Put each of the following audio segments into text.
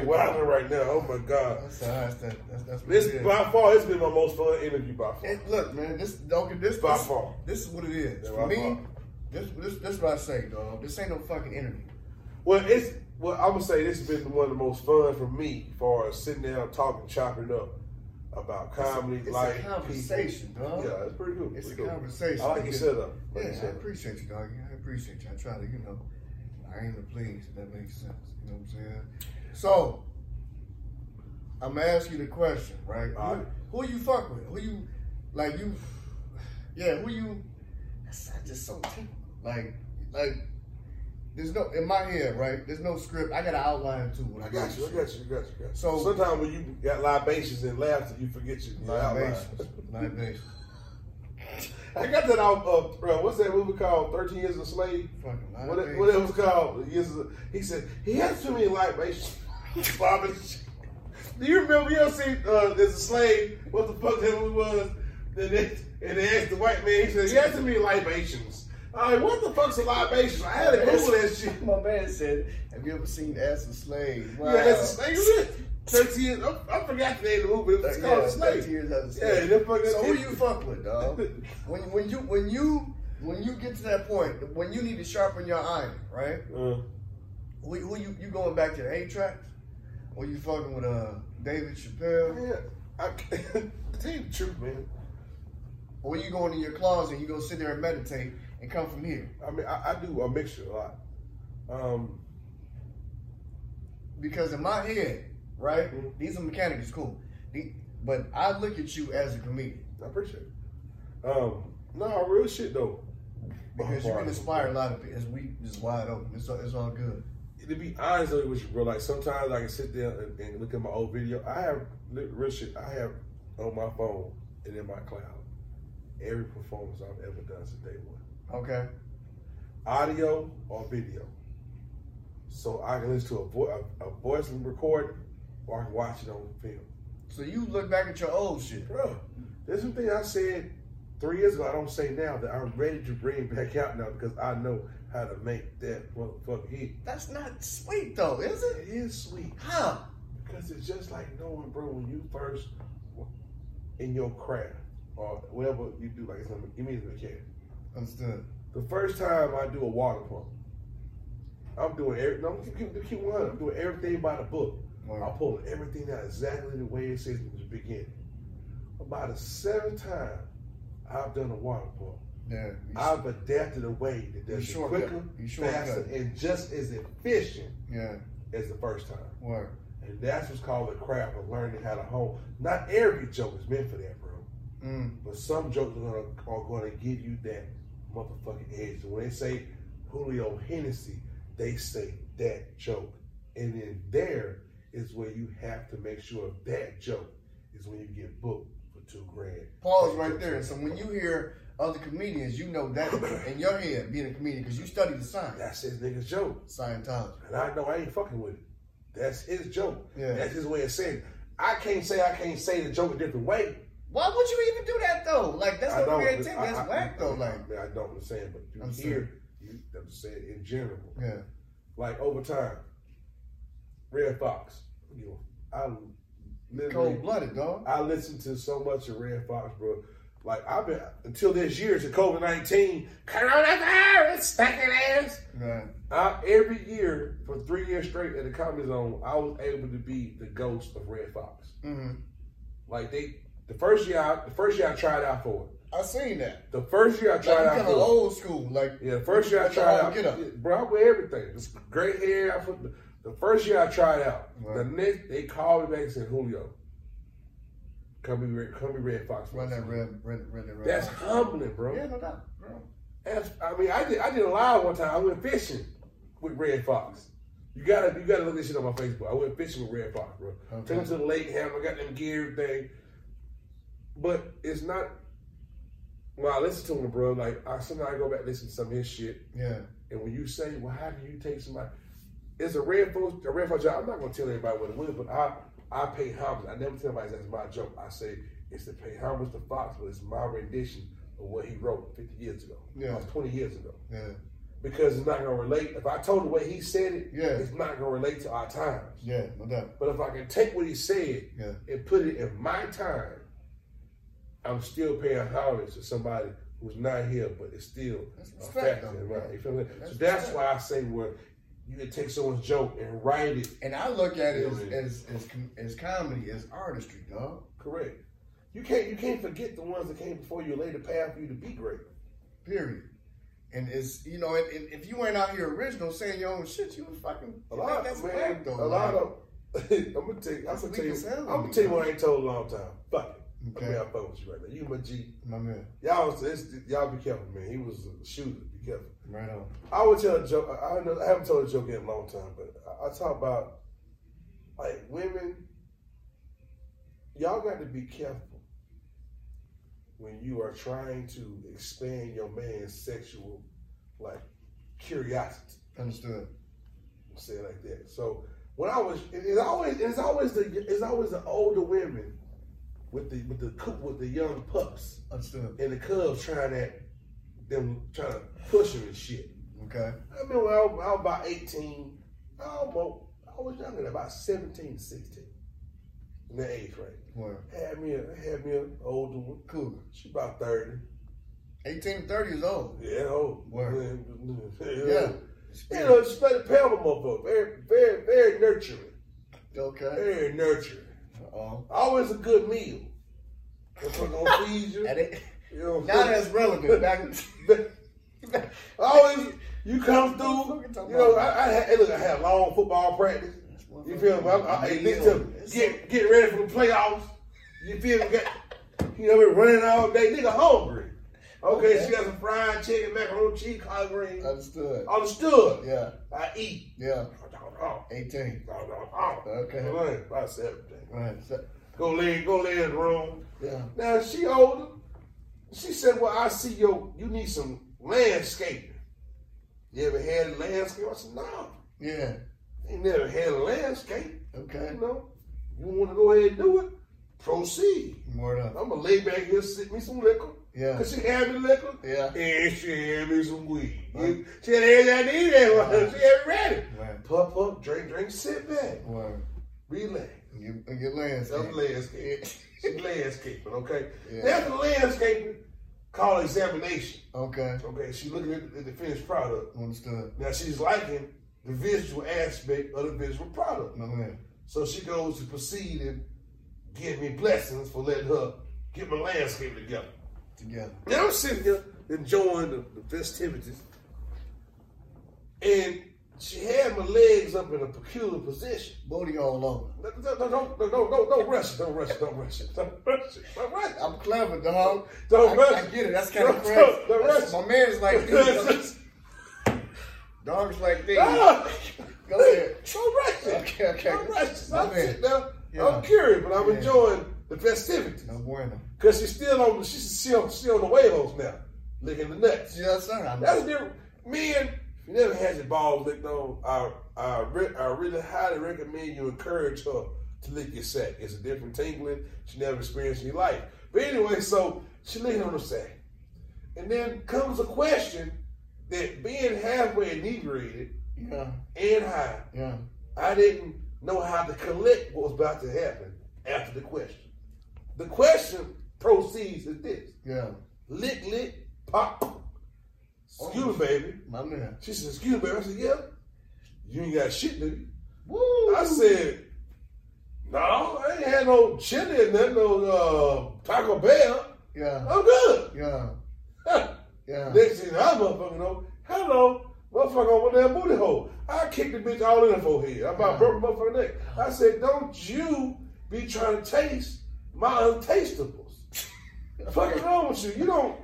ain't wilding right now. Oh my god. That's, that's, that's, that's, that's what This it is. by far, it's been my most fun interview by far. And look, man, this dog, this By this, far. this is what it is. Yeah, For me, far. this this this is what I say, dog. This ain't no fucking interview. Well, it's well, I would say this has been one of the most fun for me, for us sitting down talking, chopping up about comedy, it's a life, conversation, people. dog. Yeah, it's pretty cool. It's pretty a conversation. I like your setup. Yeah, like your I appreciate you, dog. I appreciate you. I try to, you know, I aim to please. If that makes sense. You know what I'm saying? So, I'm gonna ask you the question, right? All Who, who you fuck with? Who you like? You, yeah. Who you? That's just so typical. Like, like. There's no in my head, right? There's no script. I got an outline too. When I I got you. I got you. I got you. I got you. So- sometimes when you got libations and laughter, you forget your outline. Libations. Libations. I got that out. Uh, bro, what's that movie called? Thirteen Years a Slave. Fucking What what it was called? Years of- he said he has too many libations. Bobby, do you remember? You ever seen uh, there's a slave? What the fuck that was? Then they, and they asked the white man. He said he has too many libations. I'm like, what the fuck's a libation? I had to Google that shit. My man said, "Have you ever seen As a Slave?" Wow. Yeah, that's a slave. Thirteen years. I, I forgot the name of the movie. It's Yeah, called a 30 slave. years as a slave. fucking- so who you fuck with, dog? when when you when you when you get to that point, when you need to sharpen your iron, right? Uh, Who, who you you going back to the eight tracks? Or you fucking with uh David Chappelle? yeah, I tell you the truth, man. Or you going in your closet and you go sit there and meditate and come from here? I mean, I, I do a mixture a lot. Um, Because in my head, right, Mhm. these are mechanics, cool. But I look at you as a comedian I appreciate it. Um, no, real shit though. because you can inspire a lot of people. As we just wide open, it's it's all good. To be honest with you, bro, like sometimes I can sit there and, and look at my old video. I have real shit. I have on my phone and in my cloud every performance I've ever done since day one, Okay. audio or video. So I can listen to a, vo- a, a voice recording or I can watch it on film. So you look back at your old shit. Bro, there's some things I said three years ago I don't say now that I'm ready to bring back out now because I know how to make that motherfucker hit. That's not sweet though, is it? It is sweet Huh? because it's just like knowing, bro, when you first in your craft or whatever you do, like it's give me the mechanic. Understood. The first time I do a water pump, I'm doing every, no, keep, keep 100. I'm doing everything by the book. Word. I pull everything out exactly the way it says in the beginning. About the seventh time I've done a water pump, Yeah. I've adapted a way that does it quicker, faster, and just as efficient yeah. as the first time. Word. And that's what's called the craft of learning how to hone. Not every joke is meant for that, bro. Mm. But some jokes are gonna are gonna give you that motherfucking edge. When they say Julio Hennessey, they say that joke. And then there is where you have to make sure that joke is when you get booked for two grand. Pause right there. So when you hear other comedians, you know that in your head being a comedian because you study the science. that's his nigga's joke. Scientology. And I know I ain't fucking with it. That's his joke. Yeah. That's his way of saying it. I can't say I can't say the joke a different way. Why would you even do that though? Like that's I no creativity. I- That's I- whack though. I, Like I, I don't understand, but you I'm hear, you, I'm just saying in general, yeah. like over time, Redd Foxx, you know, I literally, Cold blooded, dog. I listened to so much of Redd Foxx, bro. Like I've been until this year to COVID nineteen, coronavirus, stacking ass. Right. I, every year for three years straight at the Comedy Zone, I was able to be the ghost of Redd Foxx. Mm-hmm. Like they, the first year, I, the first year I tried out for it. I seen that. The first year I tried you out kind for of old school. Like Yeah, the first year I tried out, get up. bro, I wear everything. It's great hair. I put the, the first year I tried out. Right. The next, they called me back and said, Julio, come be red, come be Redd Foxx. run that red, red, red, red. That's humbling, bro. yeah, no doubt. Bro. That's, I mean, I did, I did a live one time. I went fishing with Redd Foxx. You gotta, you gotta look this shit on my Facebook. I went fishing with Redd Foxx, bro. Okay. Took him to the lake, have I got them gear thing. But it's not. When I listen to him, bro, like I sometimes I go back and listen to some of his shit. Yeah. And when you say, well, how can you take somebody? It's a Redd Foxx, a Redd Foxx job. I'm not gonna tell everybody what it is, but I I pay homage. I never tell anybody that's my joke. I say it's to pay homage to Foxx, but it's my rendition of what he wrote 50 years ago, Yeah. or 20 years ago. Yeah. because it's not gonna relate. If I told the way he said it, Yeah. it's not gonna relate to our times. Yeah, no doubt. But if I can take what he said Yeah. and put it in my time, I'm still paying homage to somebody who's not here, but it's still That's a respect, fact. though, right? You feel me? That's so that's why I say where you can take someone's joke and write it And I look at it as as, as, as comedy, as artistry, dog. correct. You can't you can't forget the ones that came before you laid the path for you to be great. Period. And it's you know, and, and if you ain't out here original saying your own shit, you was fucking A lot, that's man. whack, though. a lot of. I'm gonna tell you. I'm gonna tell you. I'm gonna tell you what I ain't told a long time. Fuck it. Okay. I mean, I'm fucking with you right now. You my G. my man. Y'all, y'all be careful, man. He was a shooter. Be careful. Right on. I would tell a joke. I, know, I haven't told a joke in a long time, but I, I talk about like women. Y'all got to be careful when you are trying to expand your man's sexual like curiosity. Understood. Say it like that. So when I was, it- it's always it's always the it's always the older women with the with the with the young pups Understood. and the cubs trying at them trying to push them and shit. Okay. I mean, when I was, I was about 18, I almost, I was younger than about 17, 16. In that age range. Well, Had me a, had me an older one. cool. She about 30. 18 to 30 years old. Yeah, old. Word. Yeah. You know, she played the pebble motherfucker. Very, very, very nurturing. Okay. Very nurturing. Oh. Always a good meal. Gonna feed you. You know, not as relevant. Back, Always, you come through. You know, I, I had, look, I had long football practice. You feel me? I, I, listen, to get get ready for the playoffs. You feel me? You know, been running all day. Nigga hungry. Okay, Okay. she got some fried chicken, macaroni, cheese, collard greens. Understood. Understood. Yeah. I eat. Yeah. 18. oh. Okay. Right, About seventeen. Right. Go lay, go lay in the room. yeah. Now she older. She said, "Well, I see your. You need some landscaping. You ever had a landscape?" I said, "No, Yeah. ain't never had a landscape. Okay. You know, you want to go ahead and do it? Proceed. Word up. I'm gonna lay back here, sip me some liquor. Yeah. Cause she had me liquor, Yeah. and she had me some weed. Right. She had everything I needed. Right. She had it ready. Right. Puff, puff, drink, drink, sit back, Word. relax. And your, and your landscape. That's landscaping. She's landscaping, okay? Yeah. That's the landscaping called examination. Okay. Okay, she's looking at the, at the finished product. Understood. Now she's liking the visual aspect of the visual product. My man. So she goes to proceed and give me blessings for letting her get my landscape together. Together. Now I'm sitting here enjoying the, the festivities, and she had my legs up in a peculiar position. Booty all over. Don't, don't, don't, don't, don't, don't rush it. Don't rush it. Don't rush it. Don't rush it. Don't rush it. I'm clever, dog. Don't I, rush. I get it. That's kind of Don't- crazy. don't- don't That's- rush. My man's like this. Dogs like this. Ah! Go ahead. Don't rush it. Okay, okay. Don't rush it. My I'm sitting. Yeah. I'm curious, but I'm Yeah. enjoying the festivities. No bueno. Because she's still on, she's still, still on the whales now, licking the nuts. Yes, sir. That's different. Men, if you never had your balls licked on, I, I, re- I really highly recommend you encourage her to lick your sack. It's a different tingling she never experienced in her life. But anyway, so she licked on the sack. And then comes a question that being halfway inebriated Yeah. and high, Yeah. I didn't know how to collect what was about to happen after the question. The question proceeds as this. Yeah. Lick, lick, pop. Excuse Oh. me, baby. My man. She said, excuse me, baby. I said, yeah. You ain't got shit, do? Woo. I said, no, I ain't had no chili and nothing, no uh, Taco Bell. Yeah. I'm good. Yeah. Yeah. Next thing I motherfucker know, hello, motherfucker over there booty hole. I kicked the bitch all in the forehead. I about Yeah. broke the motherfucker neck. I said, don't you be trying to taste my untastables. Fucking wrong with you? You don't.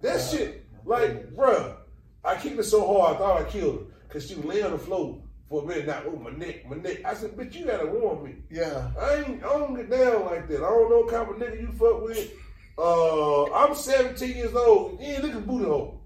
That shit, like, bruh, I kicked her so hard I thought I killed her because she was laying on the floor for a minute. Now, oh my neck, my neck. I said, bitch, you gotta warn me. Yeah. I ain't, I don't get down like that. I don't know what kind of nigga you fuck with. Uh, I'm 17 years old. You ain't looking booty hole.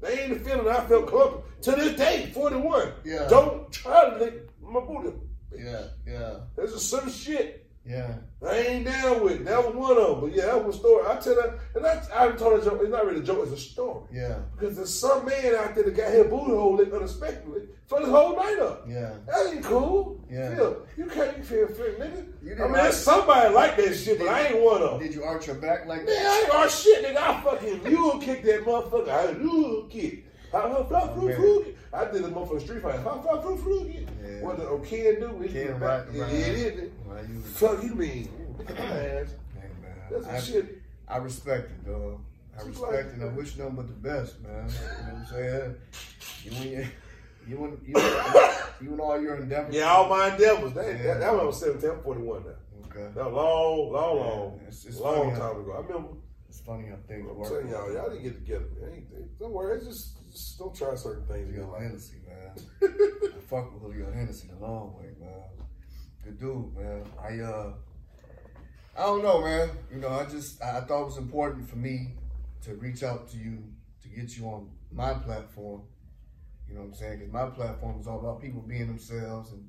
They ain't the feeling I felt comfortable. To this day, 41. Yeah. Don't try to lick my booty. Yeah. Yeah. There's a certain shit Yeah. I ain't down with it. That was one of them. But yeah, that was a story. I tell that, and I, I told a joke. It's not really a joke. It's a story. Yeah. Because there's some man out there that got his booty hole licked unexpectedly for the whole night up. Yeah. That ain't cool. Yeah. You can't feel free, nigga. You I mean, there's somebody like that shit, but I ain't one of them. Did you arch your back like that? Man? I ain't our shit, nigga. I fucking mule kick that motherfucker. I mule kick. I, I, fly, oh, flew, man. I did a motherfucking street fight. I, fly, flew, flew. Yeah. What the oh, Ken do? Do rock it is. Fuck you mean? Look at my ass. Hey, man. That's I, shit. I respect it, dog. I respect like- it. I wish nothing but the best, man. You know what I'm saying? You and your, you and you, and- you and all your endeavors. Yeah, all my endeavors. That, Yeah. that, that one was 17, 41 now. Okay. That was long, long, Yeah, long, it's- it's long funny how- time ago. I remember. It's funny how things I'm work. telling y'all, y'all didn't get together. Man. Don't worry, it's just, don't try certain things Julio. Hennessy, man. I fuck with Julio Hennessey the long way, man. Good dude, man. I uh I don't know, man. You know, I just I I thought it was important for me to reach out to you to get you on my platform. You know what I'm saying? Because my platform is all about people being themselves and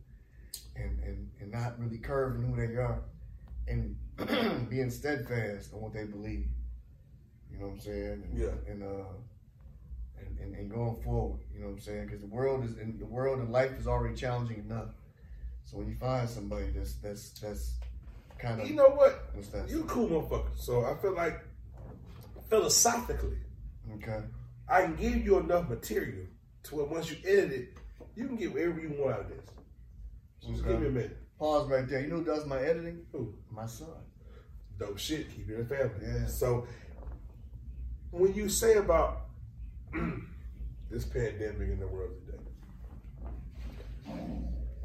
and and, and not really curving who they are and being steadfast on what they believe. You know what I'm saying? And, Yeah. And uh and, and, and going forward, you know what I'm saying? Because the world is in the world and life is already challenging enough. So when you find somebody that's that's that's kind of You know what? You a cool motherfucker. So I feel like philosophically, Okay. I can give you enough material to where once you edit it, you can get whatever you want out of this. So just Okay. give me a minute. Pause right there. You know who does my editing? Who? My son. Dope shit. Keep it in the family. Yeah. So when you say about this pandemic in the world today,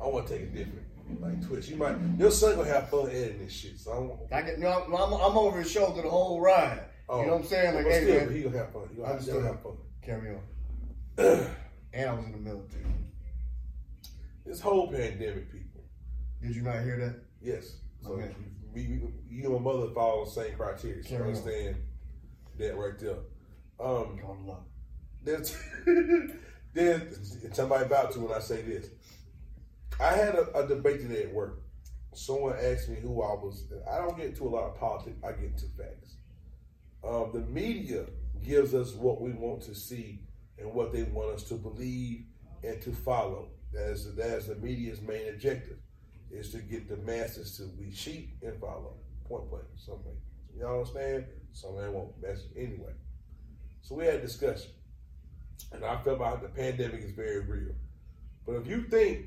I want to take it different. Like Twitch, you might your son gonna have fun editing this shit. So I want. I get, I'm, I'm, I'm over his shoulder the whole ride. you know what I'm saying? Like, Oh, hey, still, man, he gonna have fun. He gonna, still have fun. carry on. and I was in the military. This whole pandemic, people. Did you not hear that? Yes. So Okay. we, we, you and my mother follow the same criteria. So Carry on. understand that right there. Um. There's, there's somebody about to when I say this. I had a, a debate today at work. Someone asked me who I was. I don't get into a lot of politics. I get into facts. Um, the media gives us what we want to see and what they want us to believe and to follow. That is, that is the media's main objective, is to get the masses to be sheep and follow. Point blank. Some way. Y'all understand? Some they won't. That's anyway. So we had a discussion, and I felt like the pandemic is very real. But if you think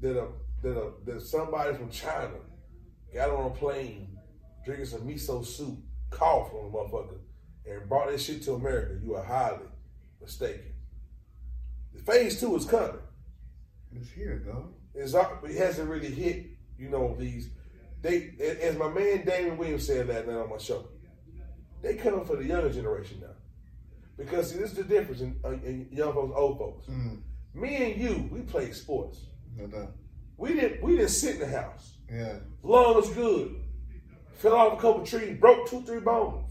that a that a that somebody from China got on a plane drinking some miso soup, coughed on a motherfucker, and brought that shit to America, you are highly mistaken. Phase two is coming. It's here, though. It's it hasn't really hit, you know, these they as my man Damon Williams said that night on my show. They coming for the younger generation now. Because see, this is the difference in, uh, in young folks, old folks. Mm, Me and you, we played sports. no doubt. We didn't we didn't sit in the house. Yeah. Lungs good. Fell off a couple trees, broke two, three bones.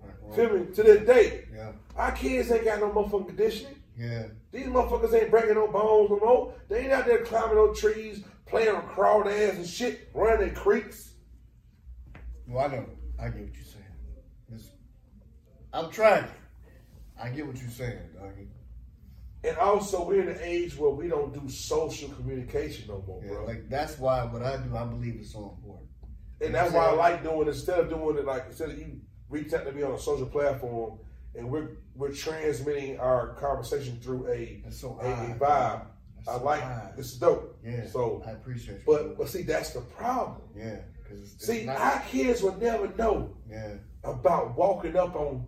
Right, Feel me? To this day. Yeah. Our kids ain't got no motherfucking conditioning. Yeah. These motherfuckers ain't breaking no bones no more. They ain't out there climbing no trees, playing on crawled ass and shit, running in creeks. Well, I know. I get what you're saying. It's, I'm trying. I get what you're saying, doggy. And also, we're in an age where we don't do social communication no more, Yeah, bro. like that's why what I do, I believe is so important. and that's why I like doing. Instead of doing it like instead of you reach out to me on a social platform and we're we're transmitting our conversation through a so a, a odd. vibe. That's I like odd. this is dope. Yeah. So, I appreciate you. but but see, that's the problem. yeah, because it's, it's See, not, our kids will never know yeah, about walking up on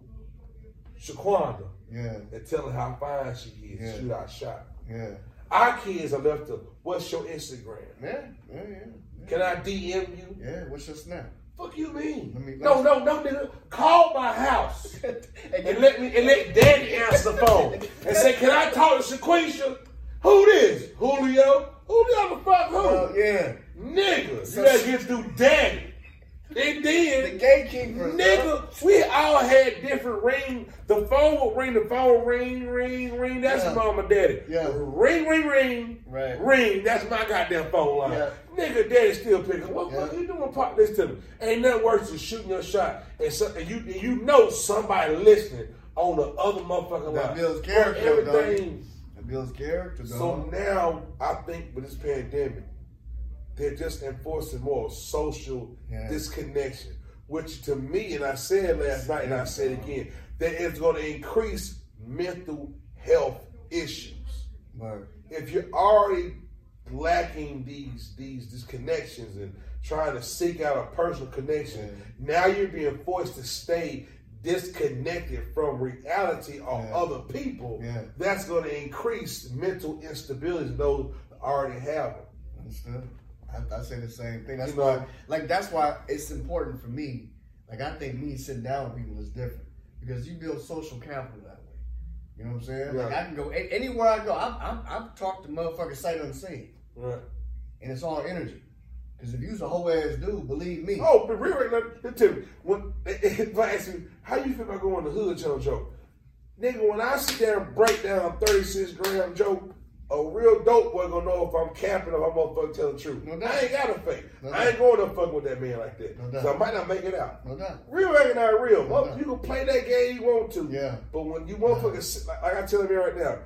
Shaquanda yeah, and telling how fine she is. Yeah. Shoot our shot. yeah, Our kids are left to what's your Instagram? yeah, yeah, yeah. yeah. Can I DM you? Yeah, what's your snap? Fuck you mean? Me- no, no, no, nigga. Call my house and let me and let Daddy answer the phone and say, "Can I talk to Shaquisha? Who this? Julio? Julio the fuck who? Oh yeah, Nigga, So- you gotta get through Daddy. And then The gatekeeper. Nigga, we all had different ring. The phone would ring, the phone ring, ring, ring. That's Yeah. mama daddy. Yeah. Ring, ring, ring. Right. Ring. That's my goddamn phone line. Yeah. Nigga, daddy still picking. What the Yeah. fuck you doing? Pop this to me. Ain't nothing worse than shooting your shot and, so, and you and you know somebody listening on the other motherfucking That line. builds character. Everything. It builds character, So now I think with this pandemic, they're just enforcing more social Yeah. disconnection, which to me, and I said last night and I said again, that it's going to increase mental health issues. Word. If you're already lacking these these disconnections and trying to seek out a personal connection, now you're being forced to stay disconnected from reality of Yeah. other people. Yeah. That's going to increase mental instability those already have it. Understood. I, I say the same thing. That's You know- why, like, that's why it's important for me. Like, I think me sitting down with people is different because you build social capital that way. You know what I'm saying? Like, Yeah. I can go a- anywhere I go. I'm, I'm, I've talked to motherfuckers sight unseen, Right. and it's all energy. Because if you's a whole ass dude, believe me. Oh, but real right now, tell me, when eh, eh, if I ask you, how you feel about going to hood channel joke? Nigga, when I sit there and break down a 36 gram joke, a real dope boy gonna know if I'm capping or if I'm motherfucking telling the truth. No doubt. I ain't got to fake. No I ain't going to fuck with that man like that. No so I might not make it out. No doubt. Real ain't not real. No you can play that game you want to. Yeah. But when you motherfuckers, sit- like, like I tell me right now,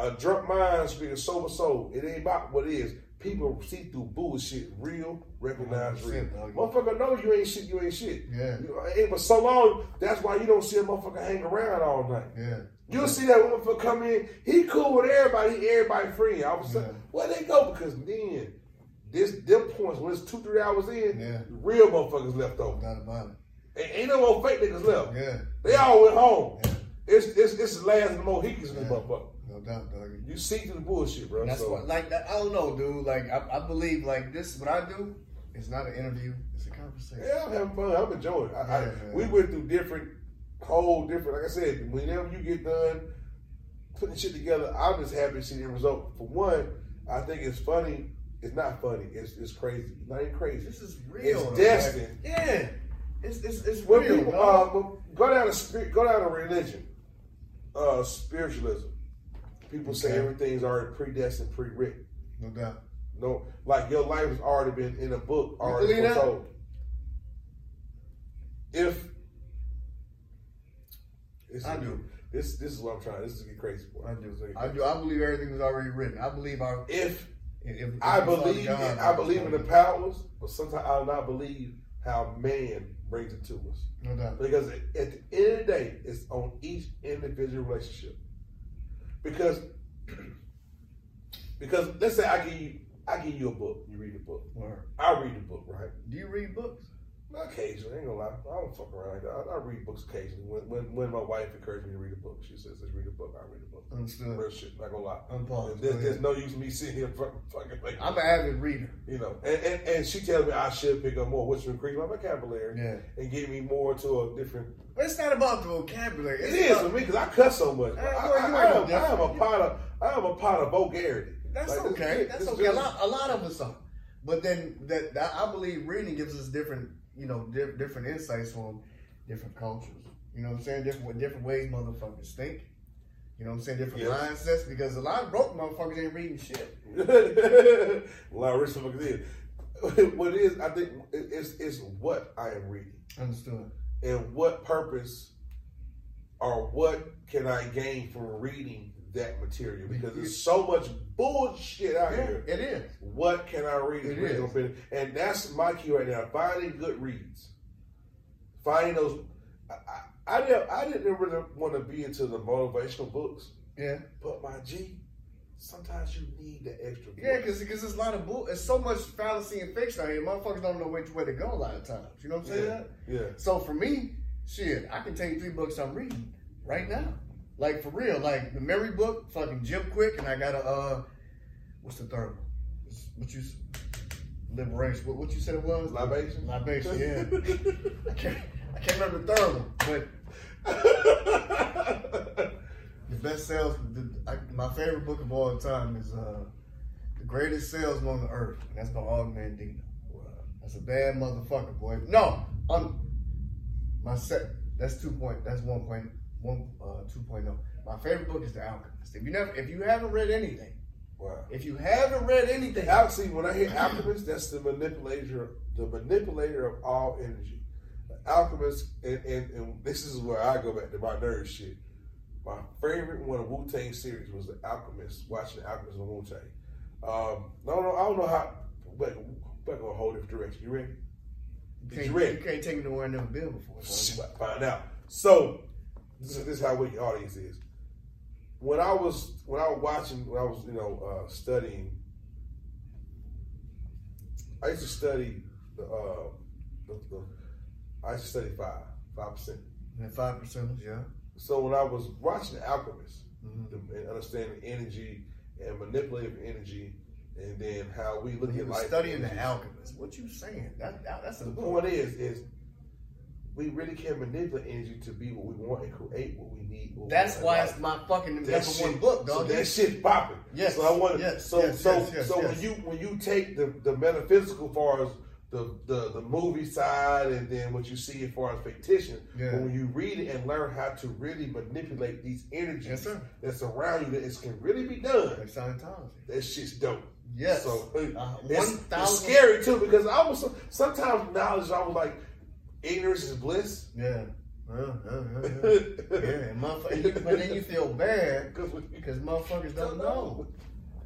a drunk mind speaking sober soul. It ain't about what it is. People see through bullshit, real, recognize real. 100%, dog. Motherfucker know you ain't shit, you ain't shit. Yeah. You, ain't but so long, that's why you don't see a motherfucker hang around all night. Yeah. You'll see that motherfucker come in, he cool with everybody, he everybody friend. All of a sudden, Yeah. where they go? Because then, this them points, when it's two, three hours in, Yeah. real motherfuckers left over. doubt about it. Ain't, ain't no more fake niggas left. Yeah. They all went home. Yeah. It's it's it's the last of the Mohicans in Yeah. motherfucker. No doubt, doggy. You see through the bullshit, bro. That's so, what, like, that, I don't know, dude. Like, I, I believe, like, this, what I do, it's not an interview, it's a conversation. yeah, I'm having fun. I'm enjoying it. I, I, Yeah, we went through different, whole different. Like I said, whenever you get done putting shit together, I'm just happy to see the result. For one, I think it's funny. It's not funny. It's it's crazy. It's not even crazy. This is real. It's destined. yeah. It's, it's, it's When real, people uh, go down to spirit, go down to religion, uh, spiritualism. People say everything's already predestined, pre-written. no doubt. No, like your life has already been in a book, already foretold. If this I do. This this is what I'm trying. This is get crazy. Boy. I do. This is get I do. I believe everything was already written. I believe our. If If, if I believe, all in, I believe in the powers, but sometimes I do not believe how man brings it to us. No doubt. Because at at the end of the day, it's on each individual relationship. Because because let's say I give you I give you a book, you read the book. Word. I read the book, right? Do you read books? Not occasionally, I ain't gonna lie. I don't fuck around like that. I, I read books occasionally. When, when when my wife encouraged me to read a book, she says, "Let's read a book." I read a book. Understood. Real shit. Not gonna lie. Unpause. There's, there's no use me sitting here fucking, fucking like I'm an avid reader. you know. And, and and she tells me I should pick up more, which will increase my vocabulary Yeah. and get me more to a different. But it's not about the vocabulary. It It's about- for me because I cuss so much. I, boy, I, I, am, I am a pot of I am a pot of vulgarity. That's Like, okay. this- That's this okay. A lot, a lot of us are. But then that, that I believe reading gives us different, you know, di- different insights on different cultures. You know what I'm saying? Different different ways motherfuckers think. You know what I'm saying? Different mindsets because a lot of broke motherfuckers ain't reading shit. a lot of rich motherfuckers did. What it is, I think, it's, it's what I am reading Understood. and what purpose or what can I gain from reading that material because there's so much bullshit out Yeah, here. it is. What can I read? It is. And that's my key right now. Finding good reads. Finding those. I, I, I didn't. I didn't really want to be into the motivational books, Yeah. but my G. Sometimes you need the extra. Yeah, voice. because there's a lot of bull. There's so much fallacy and fiction out here. Motherfuckers don't know which way to go a lot of times. You know what I'm saying? yeah, yeah. So for me, shit, I can tell you three books I'm reading right now. Like for real, like the Mary book, fucking Jim Kwik, and I got a uh, what's the third one? It's- What you s- liberation? What, what you said it was? Libation. Libation. Yeah. I can't. I can't remember the third one, but the best sales. The, I, my favorite book of all time is uh, the greatest salesman on the earth. And that's by Og Mandino. That's That's a bad motherfucker, boy. No, I'm my set. That's two point. That's one point one uh, two oh. My favorite book is The Alchemist. If you never, if you haven't read anything, Wow. if you haven't read anything, See, when I hear alchemist, that's the manipulator, the manipulator of all energy. The alchemist, and, and, and this is where I go back to my nerd shit. My favorite one of Wu Tang series was the Alchemist. Watching the Alchemist on Wu Tang. Um, no, no, I don't know how, but we're going a whole different direction. You ready? you ready? you can't take me nowhere I've never been before. Find out. So this is, this is how weak the audience is. When I was when I was watching when I was you know uh, studying, I used to study the, uh, the, the I used to study five five percent. And five percent, yeah. So when I was watching The Alchemist Mhm. the, and understanding energy and manipulative energy, and then how we look at life, studying the alchemist. What you saying? That, that that's The book. point is, is we really can manipulate energy to be what we want and create what we need. what That's in why it's my fucking That number shit- one book, So that shit popping. Yes, So I want to. yes, so yes, so yes, yes, so when you when you take the the metaphysical far as the, the the movie side and then what you see as far as fictitious, Yeah. but when you read it and learn how to really manipulate these energies that's around you, that it can really be done. like Scientology. That shit's dope. Yes. So Uh, it's, one it's scary too because I was sometimes knowledge I was like ignorance is bliss. Yeah. Uh, uh, uh. yeah, and motherfucker, but then you feel bad Because motherfuckers don't know.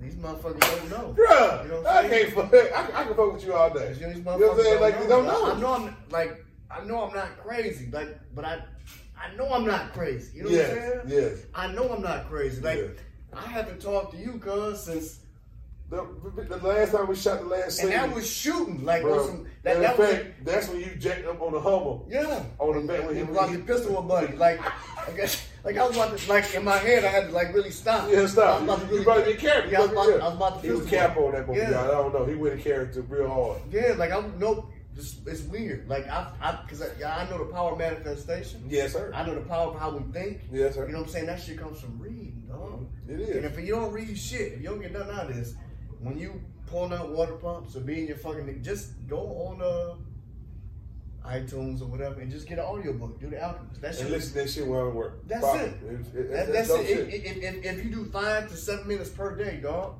These motherfuckers don't know. Bruh, You know what I I'm saying? can't fuck. I, I can fuck with you all day. These You know what I'm saying? Like, they don't know. I know I'm like I know I'm not crazy, like, but I I know I'm not crazy. You know what I'm saying? yes, yes. I know I'm not crazy. Like Yeah. I haven't talked to you, cuz, since The, the last time we shot the last scene, and that was shooting. Like bro, some that, that in was that's when you jacked up on the Hummer. Yeah. On the back when he- He brought the pistol with buddy. Like, I guess, like I was about to, like in my head, I had to like really stop. Yeah, stop. I was about to really, you probably be careful. Yeah, I was about, I was about to He was cap on that movie. Yeah. I don't know. He went in character real hard. Yeah, like I'm nope. It's, it's weird. Like I, I, because I, I know the power of manifestation. Yes, sir. I know the power of how we think. Yes, sir. You know what I'm saying? That shit comes from reading, dog. It And if you don't read shit, if you don't get nothing out of this, when you pulling out water pumps or being your fucking, just go on uh, iTunes or whatever and just get an audiobook. Do the Alchemist. That shit. And listen to that shit while it work. That's Pop it. It's- it- That, that's that's it. shit. If, if, if, you do five to seven minutes per day, dog,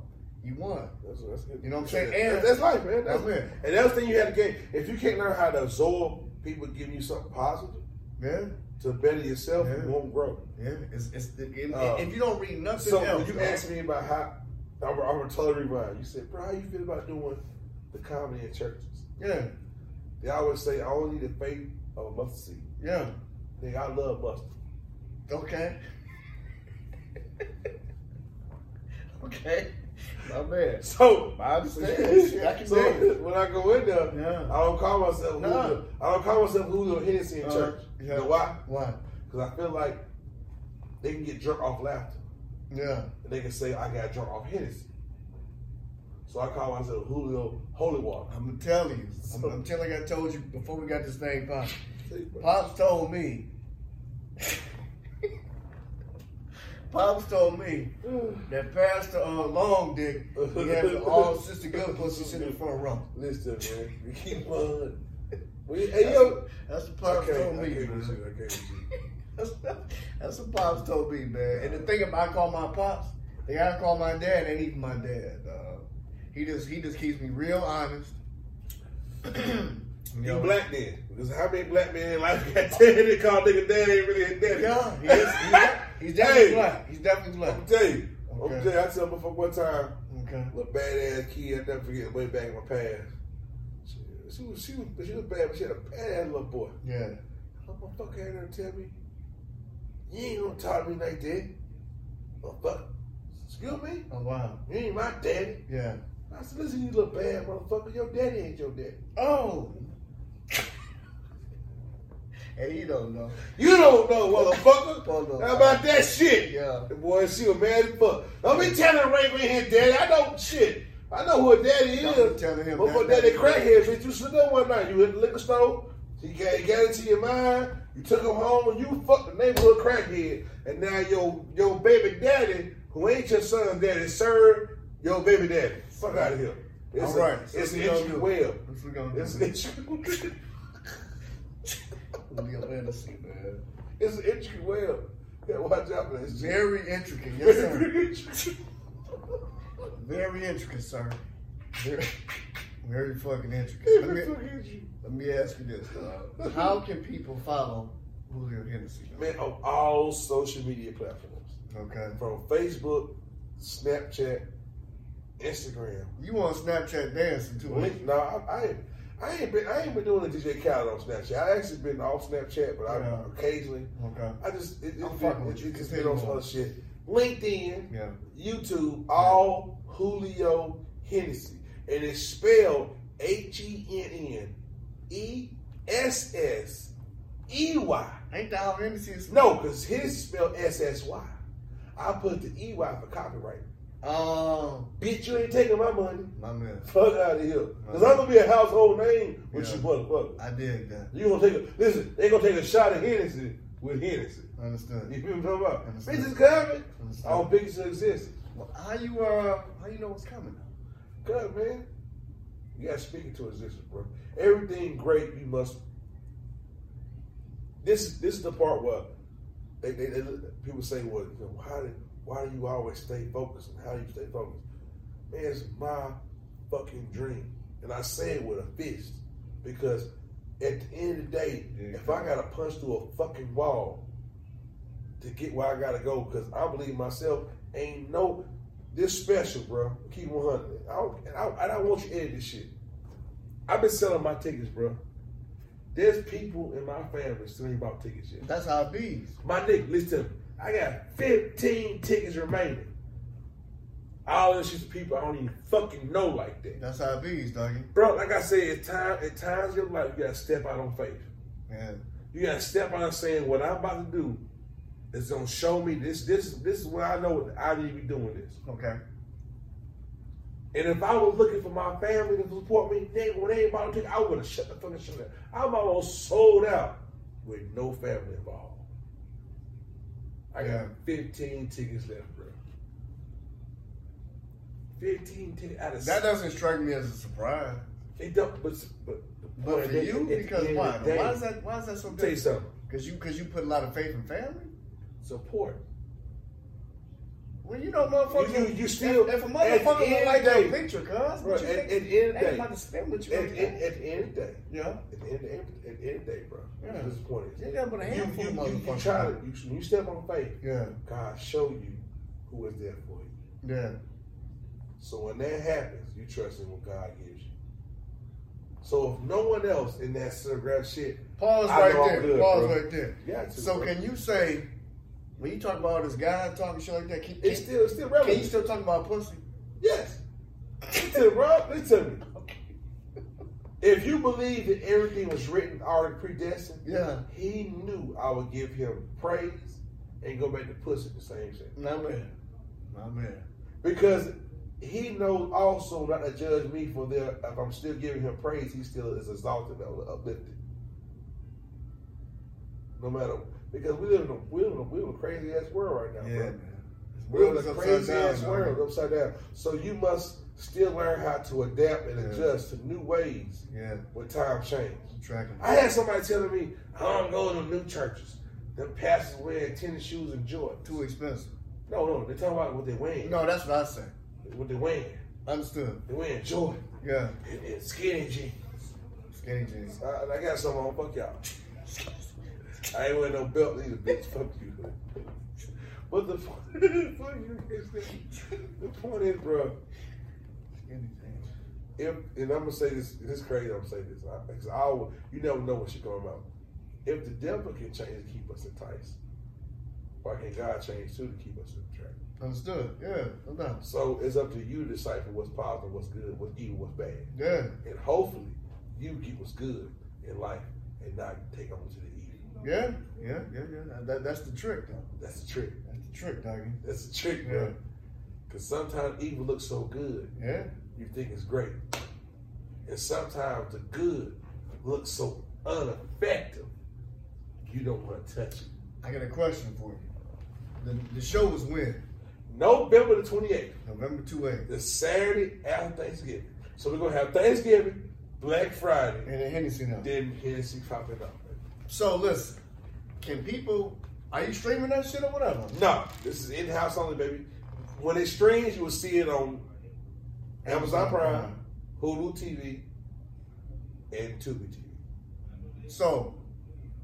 you won. That's, that's good. You know what I'm saying? And- that's life, man. That's, I'm in. and that's the thing you have to get. If you can't learn how to absorb people giving you something positive Yeah, to better yourself, Yeah. you won't grow. yeah. It's, it's, it, Uh, if you don't read nothing So else, you asked me about how, I'm, I'm gonna tell everybody. You said, "Bro, how you feel about doing the comedy in churches?" yeah, They always say, "I only need the faith of a mustard seed." yeah, Nigga, I love mustard. okay, okay, my bad. So I understand. Shit, I can so when I go in there, Yeah. I don't call myself Nah. Julio. I don't call myself Julio Hennessey in Uh, church. yeah. You know why? Why? Because I feel like they can get drunk off laughter. Yeah, And they can say, I got drunk off Hennessy. So I call myself Julio Holy Water. I'm gonna tell you. I'm, I'm telling like I told you before we got this thing popped. Pops told me. Pops told me that Pastor uh, Long Dick he had the all sister good pussy sitting in the front row. Listen, man. We keep on. We, hey, yo. That's the Pops Okay, told I me, can't with you. I can't with you. That's, that's what Pops told me, man. And the thing about I call my Pops, the guy I call my dad ain't even my dad. Uh, he just he just keeps me real honest. You know, black then. Because how many black men in life got they call nigga dad ain't really his daddy? Yeah, he is, he's, he's definitely Hey. black. He's definitely black. I'm tell you. I'm Okay. tell you, I tell motherfucker one time, Okay. little badass kid, I never forget way back in my past. She, she was she was she was bad, but she had a badass little boy. Yeah. That motherfucker there and tell me, you ain't gonna talk to me like that. Motherfucker. Excuse me? Oh wow. You ain't my daddy. Yeah. I said, listen, you little bad motherfucker, your daddy ain't your daddy. Oh. hey, you don't know. You don't know, motherfucker. Don't know. How about that shit? Yeah. The boy, she was mad as fuck. Don't be telling ain't his daddy. I know shit. I know who daddy Don't is. be telling him But that- daddy that- crackhead, bitch, you slipped up one night. You hit the liquor store. He got, he got into your mind. You took him home and you fucked the neighborhood crackhead. And now your your baby daddy, who ain't your son daddy, served your baby daddy. Fuck out of here. It's All a, right, so it's an gonna intricate web. What's we gonna do? It's an it's an intricate web. Yeah, watch out for that. Very intricate, yes sir. Very intricate. Very intricate, sir. Very, very fucking intricate. Let Very me, let me ask you this: uh, How can people follow Julio Hennessey? Man, on all social media platforms, Okay. from Facebook, Snapchat, Instagram. You on Snapchat dancing too? ain't Link, no, I, I ain't. I ain't been. I ain't been doing a DJ Khaled on Snapchat. I actually been off Snapchat, but I Yeah. occasionally. Okay. I just it, it, I'm it, fucking with it, you. it just been on some other shit. LinkedIn, Yeah. YouTube, all Julio Hennessey, and it's spelled H E N N E S S E Y. Ain't that how is? No, because his spelled S S Y. I put the E Y for copyright. Um, Bitch, you ain't taking my money. my man. Fuck out of here. Because I'm gonna be a household name with Yeah. you motherfucker. I did that. You gonna take a listen, they gonna take a shot of Hennessy with Hennessy. Understood. You feel what I'm talking about? Bitches coming. All bitches exist. Well, How you uh? How you know what's coming? Good man. You gotta speak it to existence, bro. Everything great, you must. This this is the part where they, they, they people say, "Well, you know, how did why do you always stay focused and how do you stay focused?" Man, it's my fucking dream, and I say it with a fist because at the end of the day, Yeah. if I gotta punch through a fucking wall to get where I gotta go, because I believe myself, ain't no this special, bro. Keep 100. I don't, and I, and I want you to edit this shit. I've been selling my tickets, bro. There's people in my family still ain't bought tickets yet. That's how it be. My nigga, listen to me. I got 15 tickets remaining. All this shit people I don't even fucking know like that. That's how it be, doggy. Bro, like I said, at, time, at times in your life, you gotta step out on faith. Man, You gotta step out and saying what I'm about to do is gonna show me this. This this is what I know I need to be doing this. okay. And if I was looking for my family to support me, nigga, when they about to take, I would have shut the fucking shit down. I'm almost sold out with no family involved. I got Yeah. 15 tickets left, bro. 15 tickets out of That doesn't strike me as a surprise. It don't, but, but, But for you, because why? day, Why is that? Why is that so I'll tell you something. Because you because you put a lot of faith in family. Support. Well, you know, motherfucker. You- you- still- if, if a motherfucker end don't like of the your picture, cuz what you at, at the end of the day, about to spend with you. at, at, at the end of the day, yeah. at the end, at the end of the day, bro. Yeah. This is the point. You got but a You, handful you, of you, you try to, you, when you step on faith, Yeah. God show you who is there for you. Yeah. So when that happens, you trust in what God gives you. So if no one else in that surrogate shit, Pause right there. good, Pause bro. right there. to. So bro. can you say when you talk about this guy talking shit like that? Can, it's still it's still can relevant? you still talk about pussy? yes. Listen, bro. Listen to me. If you believe that everything was written already predestined, Yeah. he knew I would give him praise and go back to pussy the same thing. My man. My man. Because he knows also not to judge me for their if I'm still giving him praise, he still is exalted and uplifted. No matter because we live in a we live in a, we live in a crazy ass world right now, Yeah, bro. man. We live in a crazy ass world upside down. So you must still learn how to adapt and Yeah. adjust to new ways Yeah. when times change. I had somebody telling me, I don't go to new churches. Them pastors wearing tennis shoes and Jordans. Too expensive. No, no, they're talking about what they're wearing. No, that's what I say. What they're wearing. Understood. They're wearing Jordan Yeah. and, and skinny jeans. Skinny jeans. I, I got some on. Fuck y'all. I ain't wearing no belt either, bitch. Fuck you. But the point, fuck you, the point is, bro. If and I'm gonna say this, this is crazy. I'm gonna say this because I, always- you never know what shit going out. If the devil can change to keep us enticed, why can't God change too to keep us in track? Understood. Yeah. No doubt. So it's up to you to decipher what's positive, what's good, what's evil, what's bad, Yeah. and hopefully you get what's good in life and not take on to the. Yeah. Yeah. Yeah. Yeah. That, that's the trick, though. That's the trick. That's the trick, doggy. That's the trick, Yeah. bro. Because sometimes evil looks so good, Yeah. you think it's great. And sometimes the good looks so ineffective, you don't want to touch it. I got a question for you. The, the show was when? November the 28th, November 28th. the Saturday after Thanksgiving. So we're gonna have Thanksgiving, Black Friday, And then Hennessy now. then Hennessy popping up. So listen, can people? Are you streaming that shit or whatever? No, this is in house only, baby. When it streams, you will see it on Amazon Prime, Hulu TV, and Tubi TV. So,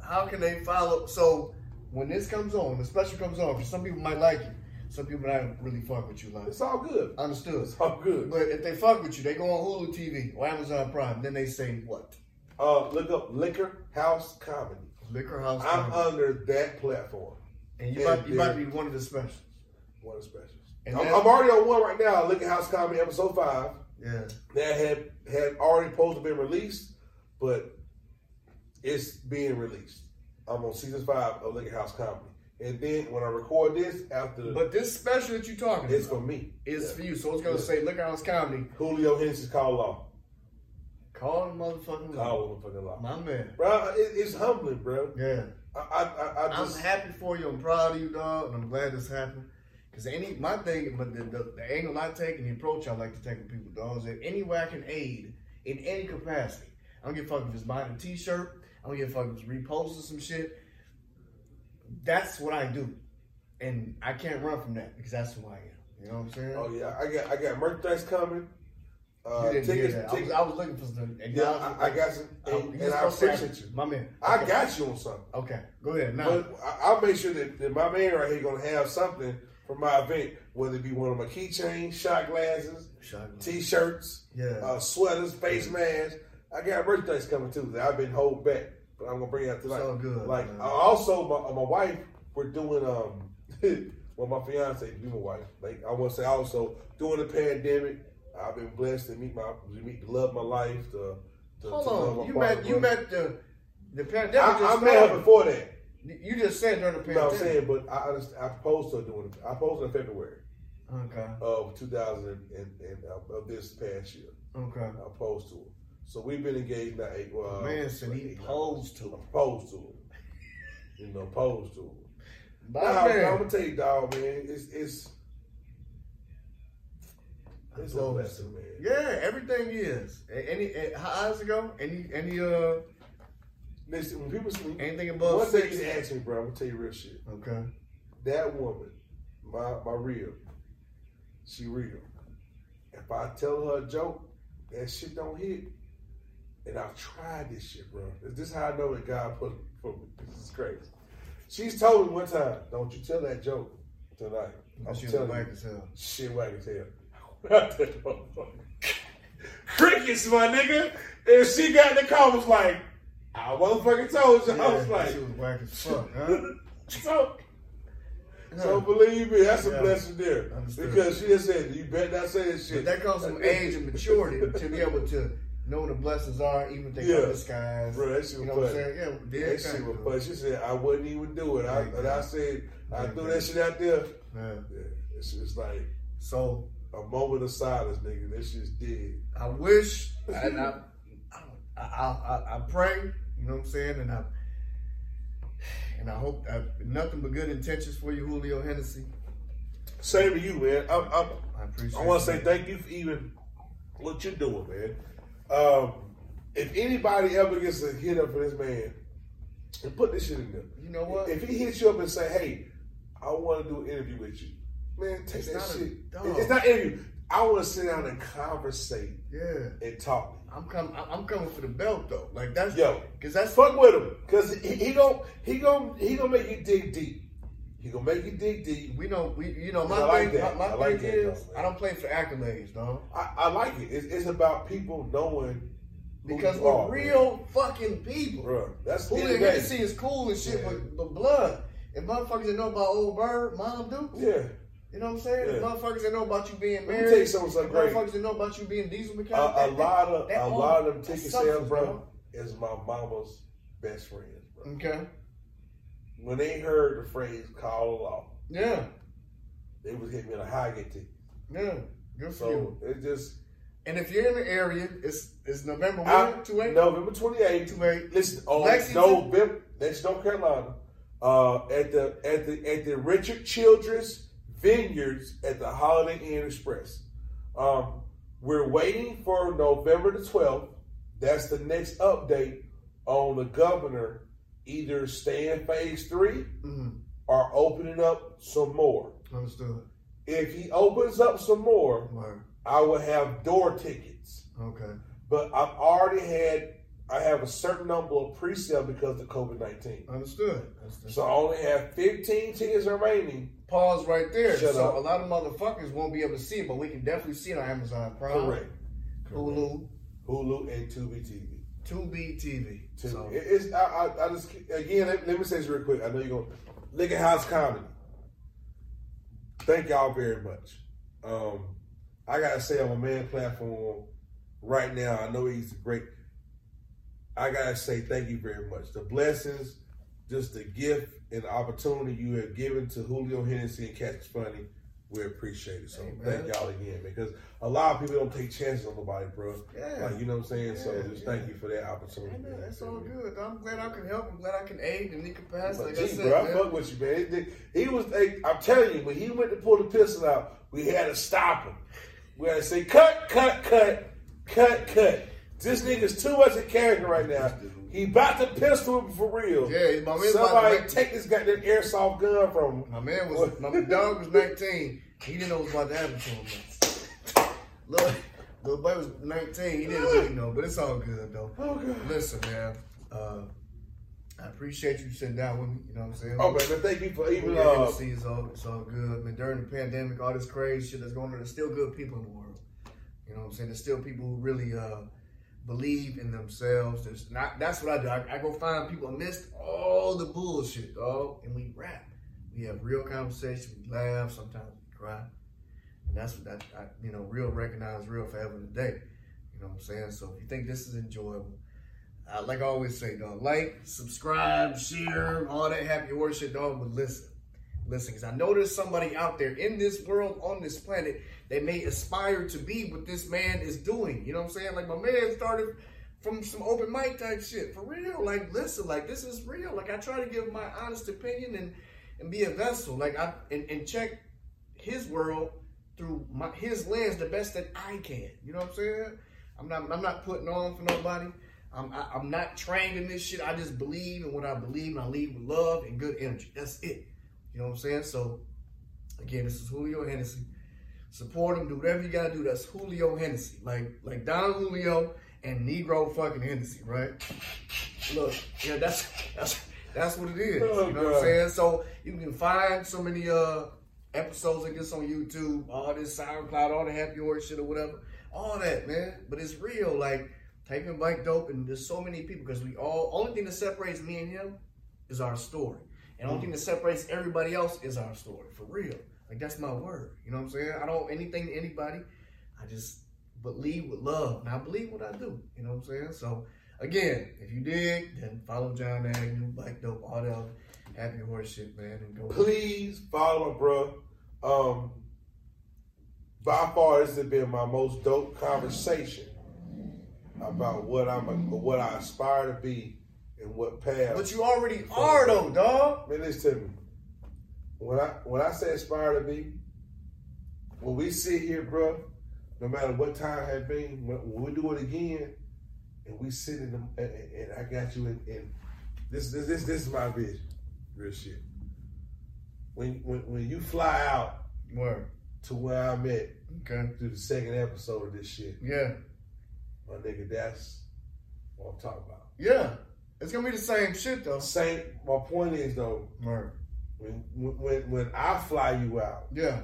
how can they follow? So, when this comes on, the special comes on, some people might like you, some people might really fuck with you. Like, It's all good. understood. It's all good. But if they fuck with you, they go on Hulu TV or Amazon Prime. Then they say what? Uh, look up Liquor House Comedy. Liquor House. I'm Comedy. under that platform. and you might you might be one of the specials. One of the specials. And I'm, I'm already on one right now. Liquor House Comedy episode five. Yeah. That had had already supposed to be released, but it's being released. I'm on season five of Liquor House Comedy, and then when I record this after, the, But this special that you're talking it's about for me. is Yeah. for you. So it's gonna Yeah. say Liquor House Comedy. Julio Henson's call law. Call the motherfucking law. Call motherfucking law. My man. Bro, it, it's humbling, bro. Yeah. I, I, I, I I'm just, happy for you. I'm proud of you, dog, and I'm glad this happened. Cause any my thing, but the, the, the angle I take and the approach I like to take with people, dog, is that any way I can aid in any capacity. I don't give a fuck if it's buying a T-shirt. I don't give a fuck if it's reposting some shit. That's what I do, and I can't run from that because that's who I am. You know what I'm saying? oh yeah, I got, I got merchandise coming. Uh, you didn't tickets, hear that. I was. I was looking for some. yeah, I, I got some, Oh, and, you're and I appreciate you. my man. I Okay. got you on something. Okay, go ahead. Now, But I- I'll make sure that, that my man right here gonna have something for my event, whether it be one of my keychains, shot glasses, Shot glass. t-shirts, Yeah. uh, sweaters, face masks. I got merchandise coming too that I've been holding back, but I'm gonna bring it out tonight. So good, Like man. I also, my, my wife, we're doing um, well, my fiance, be my wife. Like I want to say, also during the pandemic, I've been blessed to meet my, to meet, to love my life. To, to, Hold to on, you met you brother. met the the pandemic. I, just I met her before that. You just said during the pandemic. what I'm saying? But I I proposed to her doing it. I proposed in February Okay. of 2000 and, and uh, of this past year. Okay. I proposed to her. So we've been engaged now eight. Uh, Man said he eight, nine posed to her. I proposed to her. You know, posed to her. My Nah, man. I'm gonna tell you, dog, man. It's it's it's a Close. blessing, man. Yeah, everything is. Any a- how how's it go? Any any uh Listen, when people when, anything above one thing six? you ask me, bro, I'm gonna tell you real shit. Okay. That woman, my my real, she real. If I tell her a joke, that shit don't hit. And I've tried this shit, bro. Is this how I know that God put it for me? This is crazy. She's told me one time, don't you tell that joke tonight. I'm She was telling black you. as hell. Shit whack as hell. Crickets, my nigga. And she got in the car was like, I motherfucking told you. I was like, she was whack as fuck, huh? so, so believe me, that's a blessing there. Understood. Because she just said, you better not say this But shit. that comes from age and maturity to be able to know what the blessings are, even if they Yeah. come disguised. Bro, that shit you was know what I'm funny. saying? Yeah, That shit was funny. She said, I wouldn't even do it. I, and I said, I threw that shit out there. Yeah. Yeah, it's just like So a moment of silence, nigga. That shit's dead. I wish, and I, I, I, I, I pray, you know what I'm saying, and I, and I hope I, nothing but good intentions for you, Julio Hennessey. Same to you, man. I'm, I'm, I appreciate. I want to say thank you for even what you're doing, man. Um, if anybody ever gets a hit up for this man, and put this shit in there. You know what? If he hits you up and say, "Hey, I want to do an interview with you," man, take It's that not a- shit. dog. it's not interview. I want to sit down and conversate Yeah, and talk. I'm coming. I'm coming for the belt though. Like that's Yo, because that's Fuck with him, cause he, he gon' he gon' he gonna make you dig deep. He gonna make you dig deep. we know. We you know my I like thing. that. My, my like thing is though. I don't play for accolades, dog. I, I like it. It's, it's about people knowing Because we're are, man. real fucking people. Bro, that's the Julio end of the is cool and shit, Yeah. but, but blood. If motherfuckers that know about old bird, mom do. Yeah. You know what I'm saying? Yeah. Motherfuckers that know about you being Let me married. tell you something so great. Motherfuckers that know about you being diesel A, mechanic. a that- lot of that a all- lot of them ticket sales, bro, is my mama's best friends, bro. Okay. When they heard the phrase "call the law," Yeah. they was hitting me in a high get ticket. Yeah. Good for you. So it just And if you're in the area, it's it's November one, two eight. November twenty eighth. Two eight. Listen, oh, Lexington? November, that's North Carolina. Uh, at the at the at the Richard Childress Vineyards at the Holiday Inn Express. Um, We're waiting for November the 12th. That's the next update on the governor either staying phase 3 Mm-hmm. or opening up some more. Understood. If he opens up some more, Word. I will have door tickets. Okay. But I've already had, I have a certain number of pre-sale because of COVID 19. Understood. Understood. So I only have 15 tickets remaining. Pause right there. Shut so up. a lot of motherfuckers won't be able to see it, but we can definitely see it on Amazon Prime, Correct. Hulu, Hulu and Tubi TV. Tubi TV. Tubi. So It- It's, I, I, I just, again, let, let me say this real quick. I know you're going to, Liquor House Comedy. Thank y'all very much. Um, I got to say on my man platform right now, I know he's great. I got to say thank you very much. The blessings, just the gift and the opportunity you have given to Julio Hennessey and Catch Funny, we appreciate it. So man. thank y'all again because a lot of people don't take chances on nobody, bro. Yeah. Like, you know what I'm saying? so just yeah. thank you for that opportunity. Man, man. that's all good. I'm glad I can help. I'm glad I can aid in any capacity. Like I gee, said, bro, I man. fuck with you, man. It- it- he was, hey, I'm telling you, when he went to pull the pistol out, we had to stop him. We had to say, cut, cut, cut, cut, cut. This nigga's too much a character right now. He about to pistol him for real. Yeah, my man about Somebody to make- take this goddamn airsoft gun from him. My man was my dog was 19. He didn't know what was about to happen to him. Little, little boy was 19. He didn't really know, but it's all good though. Oh, God. Listen, man. Uh, I appreciate you sitting down with me. You know what I'm saying? Oh, man, man, thank you for even, Yeah, uh, Hennessey is all, it's all good. Man, during the pandemic, all this crazy shit that's going on, there's still good people in the world. You know what I'm saying? There's still people who really uh, believe in themselves. Not. That's what I do. I, I go find people amidst all the bullshit, dog, and we rap. We have real conversation. We laugh. Sometimes we cry, and that's what that I, you know. Real recognize real forever and a day. You know what I'm saying? So if you think this is enjoyable, uh, like I always say, dog, like, subscribe, share, all that happy horse shit, dog. But listen, listen, because I know there's somebody out there in this world, on this planet, that may aspire to be what this man is doing. You know what I'm saying? Like my man started from some open mic type shit for real. Like, listen, like this is real. Like I try to give my honest opinion and and be a vessel. Like I and, and check his world through my his lens the best that I can. You know what I'm saying? I'm not I'm not putting on for nobody. I'm I, I'm not trained in this shit. I just believe in what I believe, and I lead with love and good energy. That's it. You know what I'm saying? So again, this is Julio Hennessey. Support him. Do whatever you gotta do. That's Julio Hennessey. Like like Don Julio and Negro fucking Hennessy, right? Look, yeah, that's that's that's what it is. Oh, you know what I'm saying? So you can find so many uh episodes like this on YouTube, all this SoundCloud, all the happy horse shit or whatever. All that, man. But it's real. Like taking Bikedope and there's so many people because we all only thing that separates me and him is our story. And the only thing that separates everybody else is our story. For real. Like that's my word. You know what I'm saying? I don't anything to anybody. I just believe with love. And I believe what I do. You know what I'm saying? So again, if you dig, then follow Jon Agnew, Bikedope, all other happy horse shit, man, and go. please follow bro. Um, by far, this has been my most dope conversation about what I'm, what I aspire to be, and what path. But you already are though, dog. Man, listen to me. When I when I say aspire to be, when we sit here, bro, no matter what time has been, when, we do it again, and we sit in the and, and I got you in, in this this this this is my vision, real shit. When when when you fly out Word. to where I'm at Okay. through the second episode of this shit, Yeah. my nigga, that's what I'm talking about. Yeah. It's gonna be the same shit though. Same. My point is though, Word. when when when I fly you out. Yeah.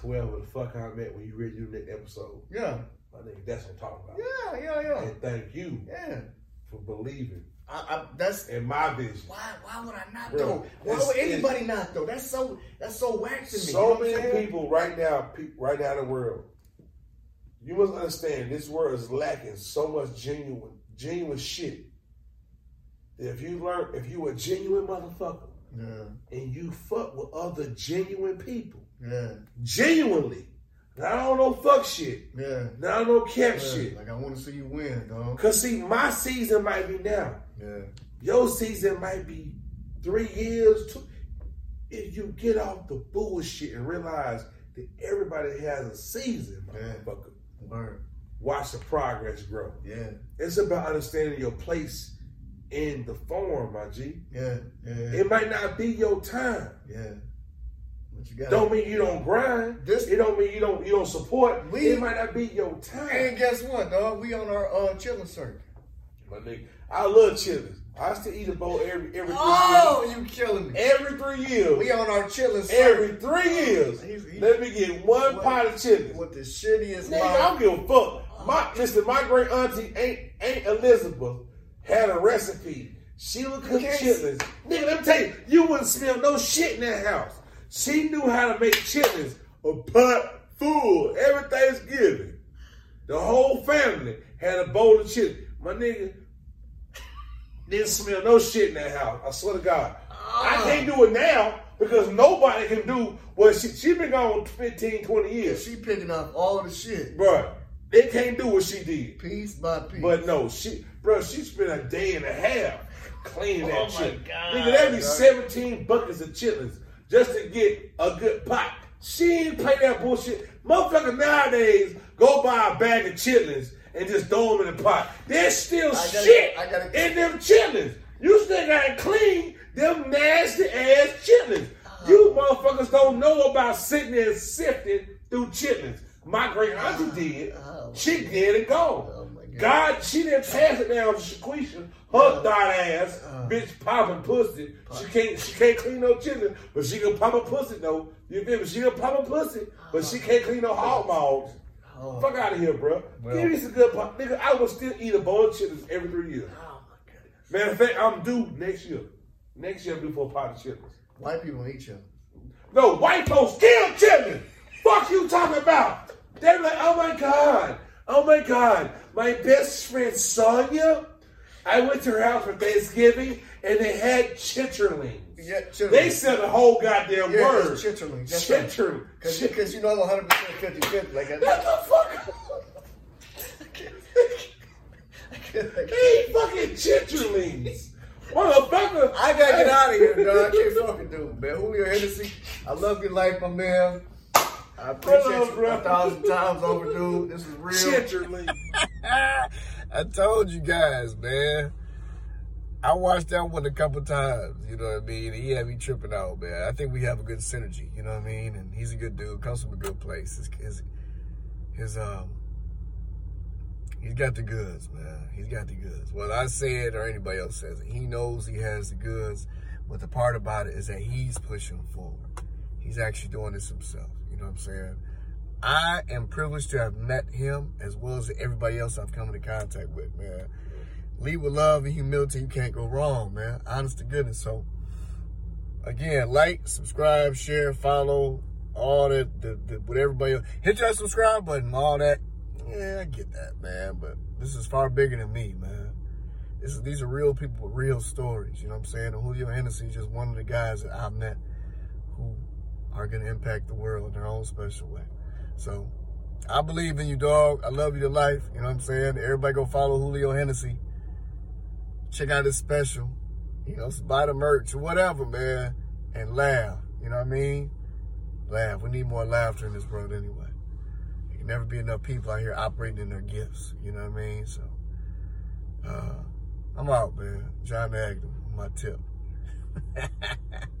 to wherever the fuck I'm at when you do the next episode. Yeah. My nigga, that's what I'm talking about. Yeah. Yeah. Yeah. And thank you Yeah. for believing I, I, that's in my vision. why. Why would I not Bro, though? Why would anybody not though? That's so. That's so whack to me. So you know many people right now, pe- right now in the world, you must understand this world is lacking so much genuine, genuine shit. If you learn, if you a genuine motherfucker Yeah. and you fuck with other genuine people, Yeah. genuinely, not know fuck shit, Yeah. not on no cap Yeah. shit. Like I want to see you win, dog. Cause see, my season might be now. Yeah. Your season might be three years. Two. If you get off the bullshit and realize that everybody has a season, Yeah. motherfucker. Word. Watch the progress grow. Yeah. It's about understanding your place in the form, my G. Yeah. Yeah. It might not be your time. Yeah. What you got? Don't mean you don't grind. This- it don't mean you don't you don't support. We- it might not be your time. And guess what, dog? We on our uh chilling circuit. My nigga, I love chillin'. I still eat a bowl every every three Oh, you killing me. Every three years. We on our chilling circuit. every three years. He's- he- let me get one What? pot of chillin'. What the shittiest Nigga, I don't give a fuck. My listen, my great auntie ain't ain't Elizabeth had a recipe. She would cook Yes. chitlins. Nigga, let me tell you, you wouldn't smell no shit in that house. She knew how to make chitlins a pot full every Thanksgiving. The whole family had a bowl of chitlins. My nigga didn't smell no shit in that house. I swear to God. I ah. can't do it now because nobody can do what she she been gone 15, 20 years. She picking up all the shit. Bruh, they can't do what she did. Piece by piece. But no, she, bro, she spent a day and a half cleaning that Oh my shit. Nigga, that'd be 17 buckets of chitlins just to get a good pot. She ain't play that bullshit. Motherfuckers nowadays go buy a bag of chitlins and just throw them in the pot. There's still gotta- shit I gotta- in them chitlins. You still gotta clean them nasty ass chitlins. Uh-huh. You motherfuckers don't know about sitting there sifting through chitlins. My great auntie did. Oh, She did it gone. God. God, she didn't pass it down to Shaquisha. Her dot ass, Uh. bitch popping pussy. She can't she can't clean no chitlin, but she can pop a pussy though. You feel me? She can pop a pussy, but she can't clean no hog maws. Oh. Fuck out of here, bro. Well- Give me some good pop. Nigga, I will still eat a bowl of chitlins every three years. Oh my goodness. Matter of fact, I'm due next year. Next year I'm due for a pot of chitlins. White people don't eat chitlins. No, white folks kill chitlins. Fuck you talking about? They're like, oh my god, oh my god, my best friend Sonia. I went to her house for Thanksgiving and they had chitterlings. Yeah, chitterlings. They said the whole goddamn Yeah, word. chitterlings. That's. Chitterlings. Because you know I'm 100% 50 50. Like, What the fuck? I can't. I can't. I They can't. ain't fucking chitterlings. Motherfucker. I gotta get out of here, dog. I can't fucking do it, man. Julio Hennessey, I love your life, my man. I appreciate Hello, you a thousand times over, dude. This is real. Chitterlings. I told you guys, man. I watched that one a couple times, you know what I mean? He had me tripping out, man. I think we have a good synergy, you know what I mean? And he's a good dude, comes from a good place. His, his, his um, he's got the goods, man. He's got the goods. Whether I say it or anybody else says it, he knows he has the goods. But the part about it is that he's pushing forward. He's actually doing this himself. You know what I'm saying? I am privileged to have met him as well as everybody else I've come into contact with, man. Lead with love and humility. You can't go wrong, man. Honest to goodness. So, again, like, subscribe, share, follow, all that, the, the, with everybody else. Hit that subscribe button, all that. Yeah, I get that, man. But this is far bigger than me, man. This is, these are real people with real stories. You know what I'm saying? And Julio Hennessey is just one of the guys that I've met who are going to impact the world in their own special way. So I believe in you, dog. I love you to life. You know what I'm saying? Everybody go follow Julio Hennessey. Check out his special. You know, buy the merch or whatever, man. And laugh. You know what I mean? Laugh. We need more laughter in this world anyway. There can never be enough people out here operating in their gifts. You know what I mean? So uh, I'm out, man. Jon Agnew, my tip.